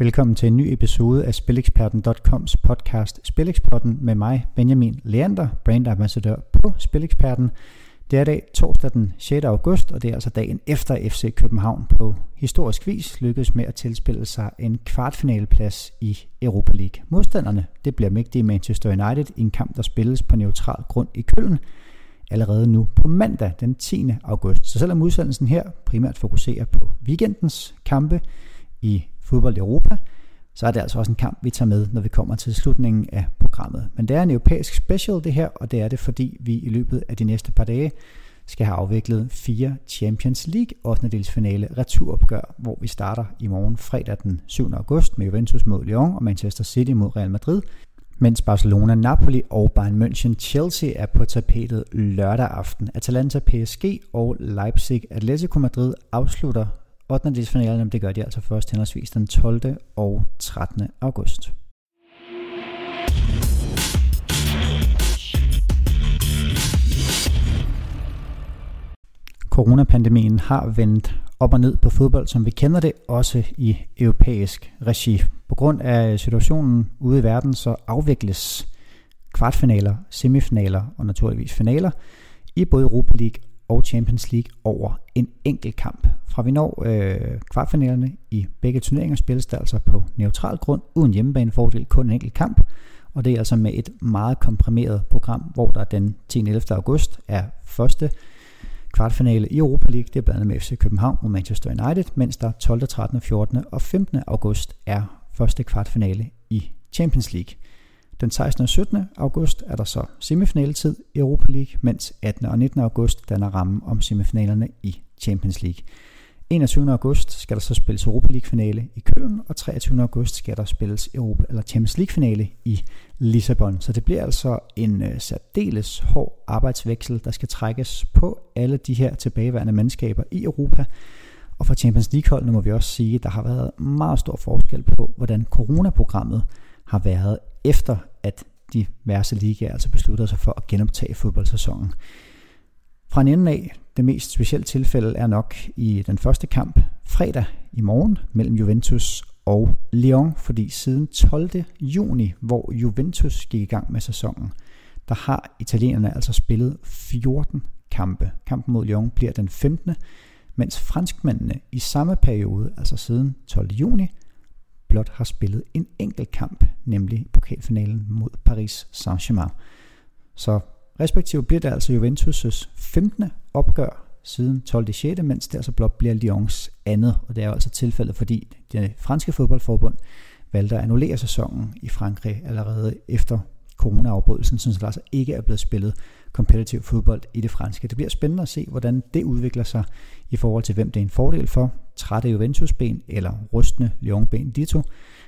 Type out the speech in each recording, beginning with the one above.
Velkommen til en ny episode af Spileksperten.coms podcast Spileksperten med mig, Benjamin Leander, brandambassadør på Spileksperten. Det er dag torsdag den 6. august, og det er altså dagen efter FC København på historisk vis lykkedes med at tilspille sig en kvartfinaleplads i Europa League. Modstanderne, det bliver mægtige Manchester United i en kamp, der spilles på neutral grund i Køln allerede nu på mandag den 10. august. Så selvom udsendelsen her primært fokuserer på weekendens kampe i fodbold i Europa, så er det altså også en kamp, vi tager med, når vi kommer til slutningen af programmet. Men det er en europæisk special det her, og det er det, fordi vi i løbet af de næste par dage skal have afviklet fire Champions League 8. delsfinale returopgør, hvor vi starter i morgen fredag den 7. august med Juventus mod Lyon og Manchester City mod Real Madrid, mens Barcelona, Napoli og Bayern München Chelsea er på tapetet lørdag aften. Atalanta PSG og Leipzig Atletico Madrid afslutter 8. delsfinalen, det gør de altså først henholdsvis den 12. og 13. august. Coronapandemien har vendt op og ned på fodbold, som vi kender det, også i europæisk regi. På grund af situationen ude i verden, så afvikles kvartfinaler, semifinaler og naturligvis finaler i både Europa League og Champions League over en enkelt kamp. Fra vi når øh, kvartfinalerne i begge turneringer spilles der altså på neutral grund, uden hjemmebanefordel, kun en enkelt kamp. Og det er altså med et meget komprimeret program, hvor der den 10. 11. august er første kvartfinale i Europa League. Det er blandt andet med FC København mod Manchester United, mens der 12., 13., 14. og 15. august er første kvartfinale i Champions League. Den 16. og 17. august er der så semifinaletid i Europa League, mens 18. og 19. august danner rammen om semifinalerne i Champions League. 21. august skal der så spilles Europa League finale i Køln, og 23. august skal der spilles Europa, eller Champions League finale i Lissabon. Så det bliver altså en øh, særdeles hård arbejdsveksel, der skal trækkes på alle de her tilbageværende mandskaber i Europa. Og for Champions League-holdene må vi også sige, at der har været meget stor forskel på, hvordan coronaprogrammet har været efter, at diverse ligaer altså besluttede sig for at genoptage fodboldsæsonen. Fra en ende af, det mest specielle tilfælde er nok i den første kamp fredag i morgen mellem Juventus og Lyon, fordi siden 12. juni, hvor Juventus gik i gang med sæsonen, der har italienerne altså spillet 14 kampe. Kampen mod Lyon bliver den 15., mens franskmændene i samme periode, altså siden 12. juni, blot har spillet en enkelt kamp, nemlig pokalfinalen mod Paris Saint-Germain. Så respektivt bliver det altså Juventus' 15. opgør siden 12. 6., mens det altså blot bliver Lyons andet, og det er jo altså tilfældet, fordi det franske fodboldforbund valgte at annullere sæsonen i Frankrig allerede efter corona-afbrydelsen, så der altså ikke er blevet spillet kompetitiv fodbold i det franske. Det bliver spændende at se, hvordan det udvikler sig i forhold til, hvem det er en fordel for. Trætte Juventus-ben eller rustne Lyon-ben dito.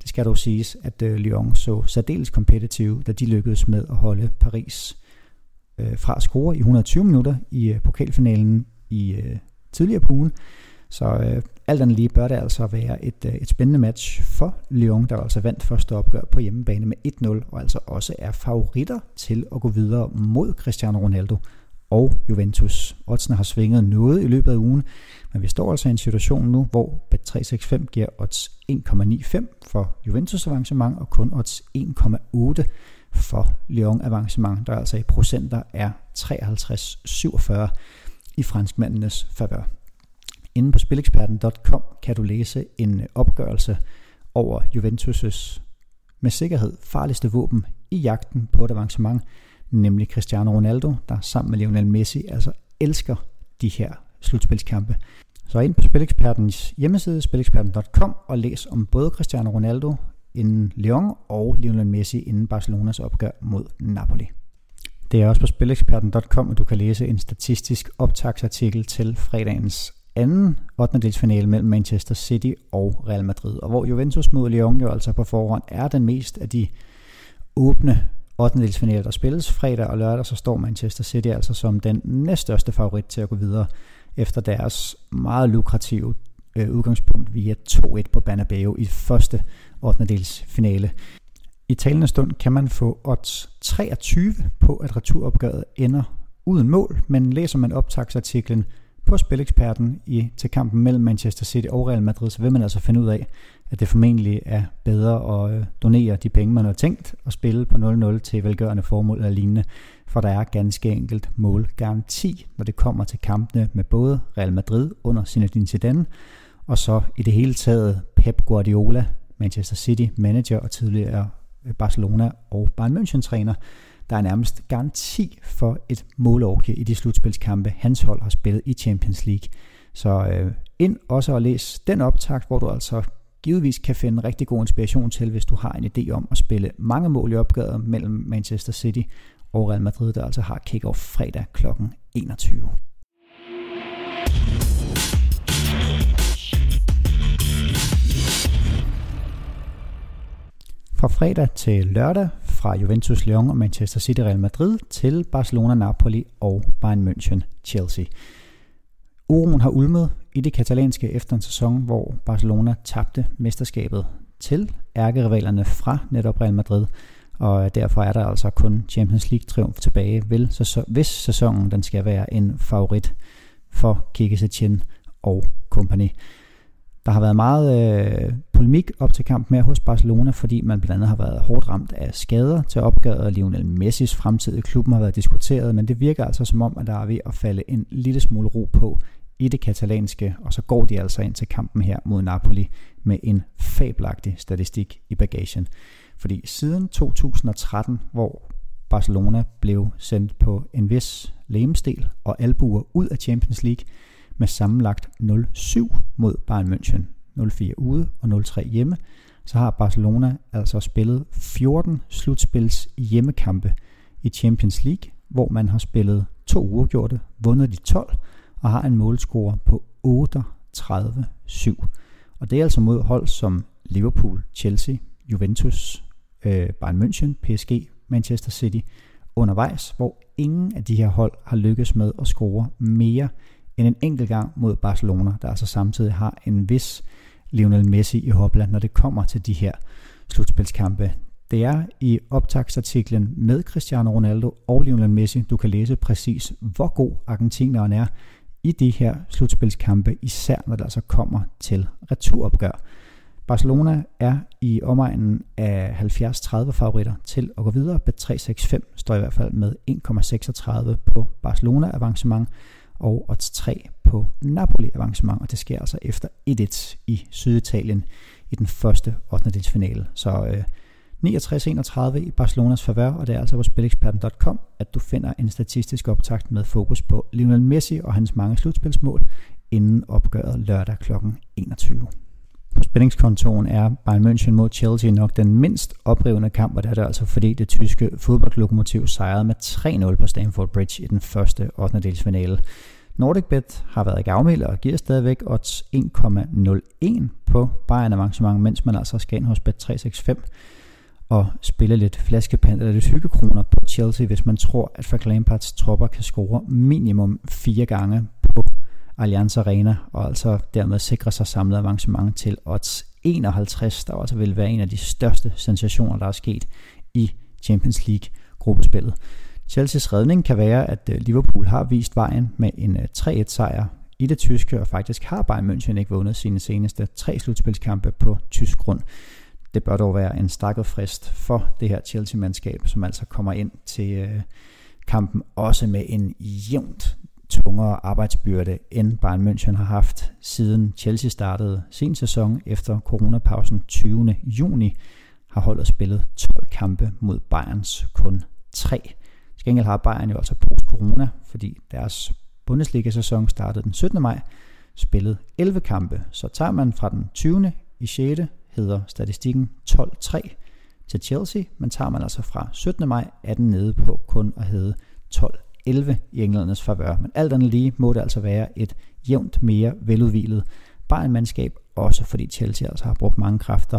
Det skal dog siges, at øh, Lyon så særdeles kompetitiv, da de lykkedes med at holde Paris øh, fra at score i 120 minutter i øh, pokalfinalen i øh, tidligere på ugen. Så øh, alt andet lige bør det altså være et, øh, et spændende match for Lyon, der altså vandt første opgør på hjemmebane med 1-0, og altså også er favoritter til at gå videre mod Cristiano Ronaldo og Juventus. Oddsene har svinget noget i løbet af ugen, men vi står altså i en situation nu, hvor Bet365 giver odds 1,95 for Juventus avancement og kun odds 1,8 for Lyon avancement, der altså i procenter er 53,47 i franskmændenes favør. Inde på spileksperten.com kan du læse en opgørelse over Juventus' med sikkerhed farligste våben i jagten på et avancement, nemlig Cristiano Ronaldo, der sammen med Lionel Messi altså elsker de her slutspilskampe. Så ind på Spilekspertens hjemmeside, spileksperten.com, og læs om både Cristiano Ronaldo inden Lyon og Lionel Messi inden Barcelonas opgør mod Napoli. Det er også på spileksperten.com, at du kan læse en statistisk optagsartikel til fredagens anden 8. delsfinale mellem Manchester City og Real Madrid, og hvor Juventus mod Lyon jo altså på forhånd er den mest af de åbne 8. delsfinaler, der spilles fredag og lørdag, så står Manchester City altså som den næststørste favorit til at gå videre efter deres meget lukrative øh, udgangspunkt via 2-1 på Banabeo i første 8. delsfinale. I talende stund kan man få odds 23 på, at returopgøret ender uden mål, men læser man optagsartiklen på Spileksperten i, til kampen mellem Manchester City og Real Madrid, så vil man altså finde ud af, at det formentlig er bedre at øh, donere de penge, man har tænkt, og spille på 0-0 til velgørende formål eller lignende, for der er ganske enkelt målgaranti, når det kommer til kampene med både Real Madrid under Zinedine Zidane, og så i det hele taget Pep Guardiola, Manchester City manager og tidligere øh, Barcelona og Bayern München træner, der er nærmest garanti for et målorke i de slutspilskampe, hans hold har spillet i Champions League. Så øh, ind også og læs den optakt, hvor du altså givetvis kan finde rigtig god inspiration til, hvis du har en idé om at spille mange mål i opgøret mellem Manchester City og Real Madrid, der altså har kick-off fredag kl. 21. Fra fredag til lørdag fra Juventus Lyon og Manchester City Real Madrid til Barcelona Napoli og Bayern München Chelsea. Uroen har ulmet i det katalanske efter en sæson, hvor Barcelona tabte mesterskabet til ærkerivalerne fra netop Real Madrid, og derfor er der altså kun Champions League triumf tilbage, hvis sæsonen den skal være en favorit for Kike Setien og kompagni. Der har været meget øh, polemik op til kampen med hos Barcelona, fordi man blandt andet har været hårdt ramt af skader til opgøret. Lionel Messis fremtid i klubben har været diskuteret, men det virker altså som om, at der er ved at falde en lille smule ro på i det katalanske, og så går de altså ind til kampen her mod Napoli med en fabelagtig statistik i bagagen. Fordi siden 2013, hvor Barcelona blev sendt på en vis lemstel og albuer ud af Champions League, med sammenlagt 0-7 mod Bayern München, 0-4 ude og 0-3 hjemme, så har Barcelona altså spillet 14 slutspils hjemmekampe i Champions League, hvor man har spillet to uafgjorte, vundet de 12 og har en målscore på 38-7. Og det er altså mod hold som Liverpool, Chelsea, Juventus, øh, Bayern München, PSG, Manchester City undervejs, hvor ingen af de her hold har lykkes med at score mere end en enkelt gang mod Barcelona, der altså samtidig har en vis Lionel Messi i Hopland, når det kommer til de her slutspilskampe. Det er i optagsartiklen med Cristiano Ronaldo og Lionel Messi, du kan læse præcis, hvor god argentineren er i de her slutspilskampe, især når det altså kommer til returopgør. Barcelona er i omegnen af 70-30 favoritter til at gå videre. Bet365 står i hvert fald med 1,36 på Barcelona avancement, og odds 3 på Napoli avancement, og det sker altså efter 1-1 i Syditalien i den første 8. finale. Så øh, 69-31 i Barcelonas favør, og det er altså på spileksperten.com, at du finder en statistisk optakt med fokus på Lionel Messi og hans mange slutspilsmål inden opgøret lørdag kl. 21. På spændingskontoen er Bayern München mod Chelsea nok den mindst oprivende kamp, og det er det altså fordi det tyske fodboldlokomotiv sejrede med 3-0 på Stamford Bridge i den første 8. finale. NordicBet har været gavmild og giver stadigvæk odds 1,01 på Bayern avancement, mens man altså skal ind hos Bet365 og spille lidt flaskepant eller lidt hyggekroner på Chelsea, hvis man tror, at Frank Lampards tropper kan score minimum fire gange på Allianz Arena, og altså dermed sikre sig samlet avancement til odds 51, der også vil være en af de største sensationer, der er sket i Champions League gruppespillet. Chelseas redning kan være, at øh, Liverpool har vist vejen med en øh, 3-1 sejr i det tyske, og faktisk har Bayern München ikke vundet sine seneste tre slutspilskampe på tysk grund. Det bør dog være en stakket frist for det her Chelsea-mandskab, som altså kommer ind til øh, kampen også med en jævnt tungere arbejdsbyrde, end Bayern München har haft siden Chelsea startede sin sæson efter coronapausen 20. juni, har holdet spillet 12 kampe mod Bayerns kun 3. Til gengæld har Bayern jo altså post-corona, fordi deres Bundesliga-sæson startede den 17. maj, spillet 11 kampe. Så tager man fra den 20. i 6. hedder statistikken 12-3 til Chelsea, men tager man altså fra 17. maj, er den nede på kun at hedde 11 i englændernes favør. Men alt andet lige må det altså være et jævnt mere veludvilet Bayern-mandskab, også fordi Chelsea altså har brugt mange kræfter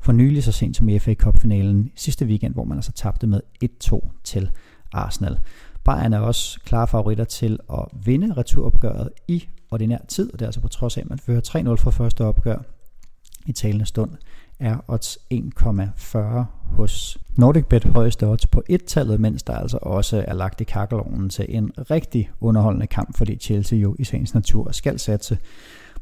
for nylig så sent som i FA Cup-finalen sidste weekend, hvor man altså tabte med 1-2 til Arsenal. Bayern er også klare favoritter til at vinde returopgøret i ordinær tid, og det er altså på trods af, at man fører 3-0 fra første opgør i talende stund, er odds 1,40 hos NordicBet højeste odds på et-tallet, mens der altså også er lagt i kakkelovnen til en rigtig underholdende kamp, fordi Chelsea jo i sagens natur skal satse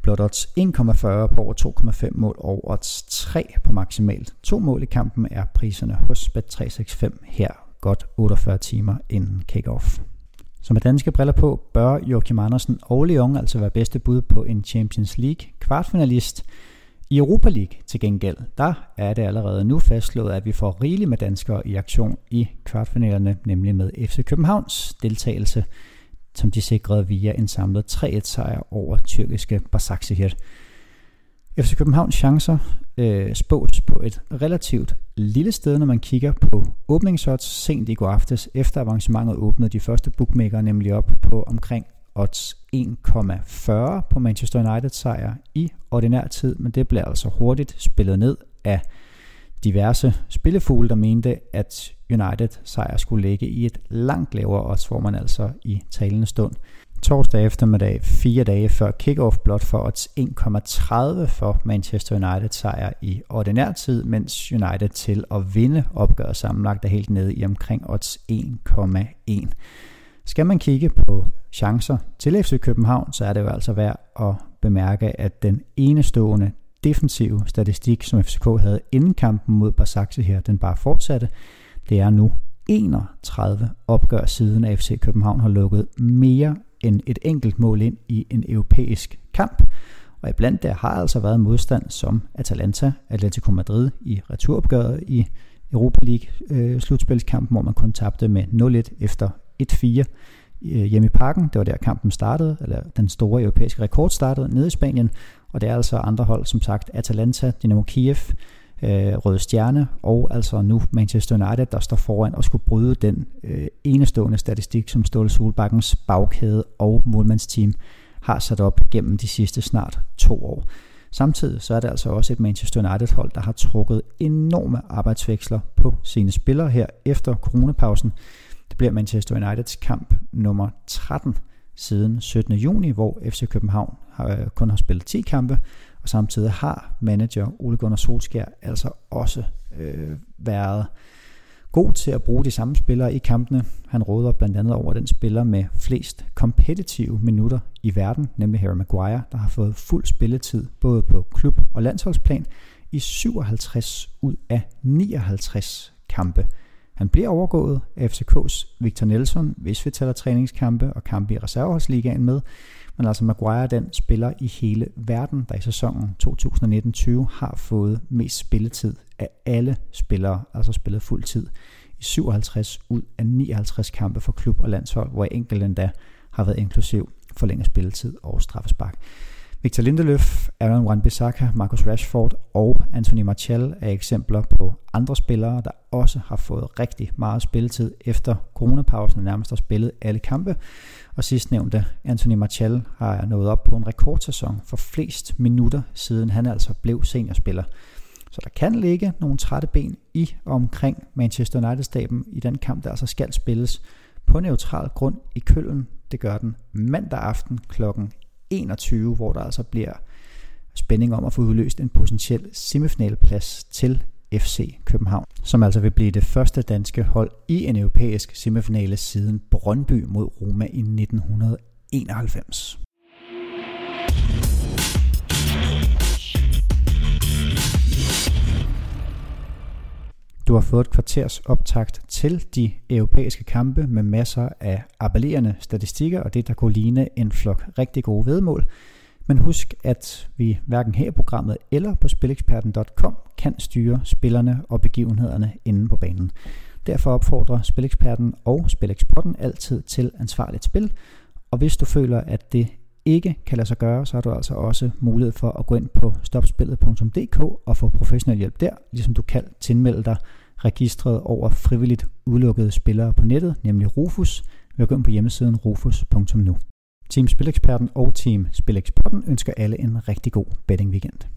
blot odds 1,40 på over 2,5 mål og odds 3 på maksimalt. To mål i kampen er priserne hos Bet365 her godt 48 timer inden kick-off. Så med danske briller på, bør Joachim Andersen og Lyon altså være bedste bud på en Champions League kvartfinalist. I Europa League til gengæld, der er det allerede nu fastslået, at vi får rigeligt med danskere i aktion i kvartfinalerne, nemlig med FC Københavns deltagelse, som de sikrede via en samlet 3-1 sejr over tyrkiske Basaksehir. FC Københavns chancer øh, spås på et relativt lille sted, når man kigger på åbningsodds sent i går aftes, efter avancemanger åbnede de første bookmaker nemlig op på omkring odds 1,40 på Manchester United sejr i ordinær tid, men det blev altså hurtigt spillet ned af diverse spillefugle, der mente, at United sejr skulle ligge i et langt lavere odds, hvor man altså i talende stund torsdag eftermiddag, fire dage før kickoff, blot for odds 1,30 for Manchester United sejr i ordinær tid, mens United til at vinde opgøret sammenlagt er helt nede i omkring odds 1,1. Skal man kigge på chancer til FC København, så er det jo altså værd at bemærke, at den enestående defensive statistik, som FCK havde inden kampen mod Barsaxe her, den bare fortsatte. Det er nu 31 opgør siden at FC København har lukket mere end et enkelt mål ind i en europæisk kamp. Og iblandt der har altså været modstand som Atalanta, Atletico Madrid i returopgøret i Europa League øh, slutspilskampen, hvor man kun tabte med 0-1 efter 1-4 øh, hjemme i parken. Det var der kampen startede, eller den store europæiske rekord startede nede i Spanien. Og det er altså andre hold, som sagt Atalanta, Dynamo Kiev, øh, Røde Stjerne og altså nu Manchester United, der står foran og skulle bryde den øh, enestående statistik, som Ståle Solbakkens bagkæde og målmandsteam har sat op gennem de sidste snart to år. Samtidig så er det altså også et Manchester United hold, der har trukket enorme arbejdsveksler på sine spillere her efter coronapausen. Det bliver Manchester Uniteds kamp nummer 13 siden 17. juni, hvor FC København har, kun har spillet 10 kampe, og samtidig har manager Ole Gunnar Solskjær altså også øh, været god til at bruge de samme spillere i kampene. Han råder blandt andet over den spiller med flest kompetitive minutter i verden, nemlig Harry Maguire, der har fået fuld spilletid både på klub- og landsholdsplan i 57 ud af 59 kampe. Han bliver overgået af FCK's Victor Nelson, hvis vi tæller træningskampe og kampe i reserveholdsligaen med, men altså Maguire den spiller i hele verden, der i sæsonen 2019-20 har fået mest spilletid af alle spillere, altså spillet fuld tid i 57 ud af 59 kampe for klub og landshold, hvor enkelt endda har været inklusiv forlænget spilletid og straffespark. Victor Lindeløf, Aaron Wan-Bissaka, Marcus Rashford og Anthony Martial er eksempler på andre spillere, der også har fået rigtig meget spilletid efter coronapausen og nærmest har spillet alle kampe. Og sidstnævnte, Anthony Martial, har nået op på en rekordsæson for flest minutter, siden han altså blev seniorspiller. Så der kan ligge nogle trætte ben i og omkring Manchester United-staben i den kamp, der altså skal spilles på neutral grund i Køln. Det gør den mandag aften kl. 21, hvor der altså bliver spænding om at få udløst en potentiel semifinalplads til FC København, som altså vil blive det første danske hold i en europæisk semifinale siden Brøndby mod Roma i 1991. Du har fået et kvarters optakt til de europæiske kampe med masser af appellerende statistikker og det, der kunne ligne en flok rigtig gode vedmål. Men husk, at vi hverken her i programmet eller på spileksperten.com kan styre spillerne og begivenhederne inde på banen. Derfor opfordrer Spileksperten og Spileksporten altid til ansvarligt spil, og hvis du føler, at det ikke kan lade sig gøre, så har du altså også mulighed for at gå ind på stopspillet.dk og få professionel hjælp der, ligesom du kan tilmelde dig registret over frivilligt udelukkede spillere på nettet, nemlig Rufus, ved at gå ind på hjemmesiden rufus.nu. Team Spileksperten og Team Spileksperten ønsker alle en rigtig god betting weekend.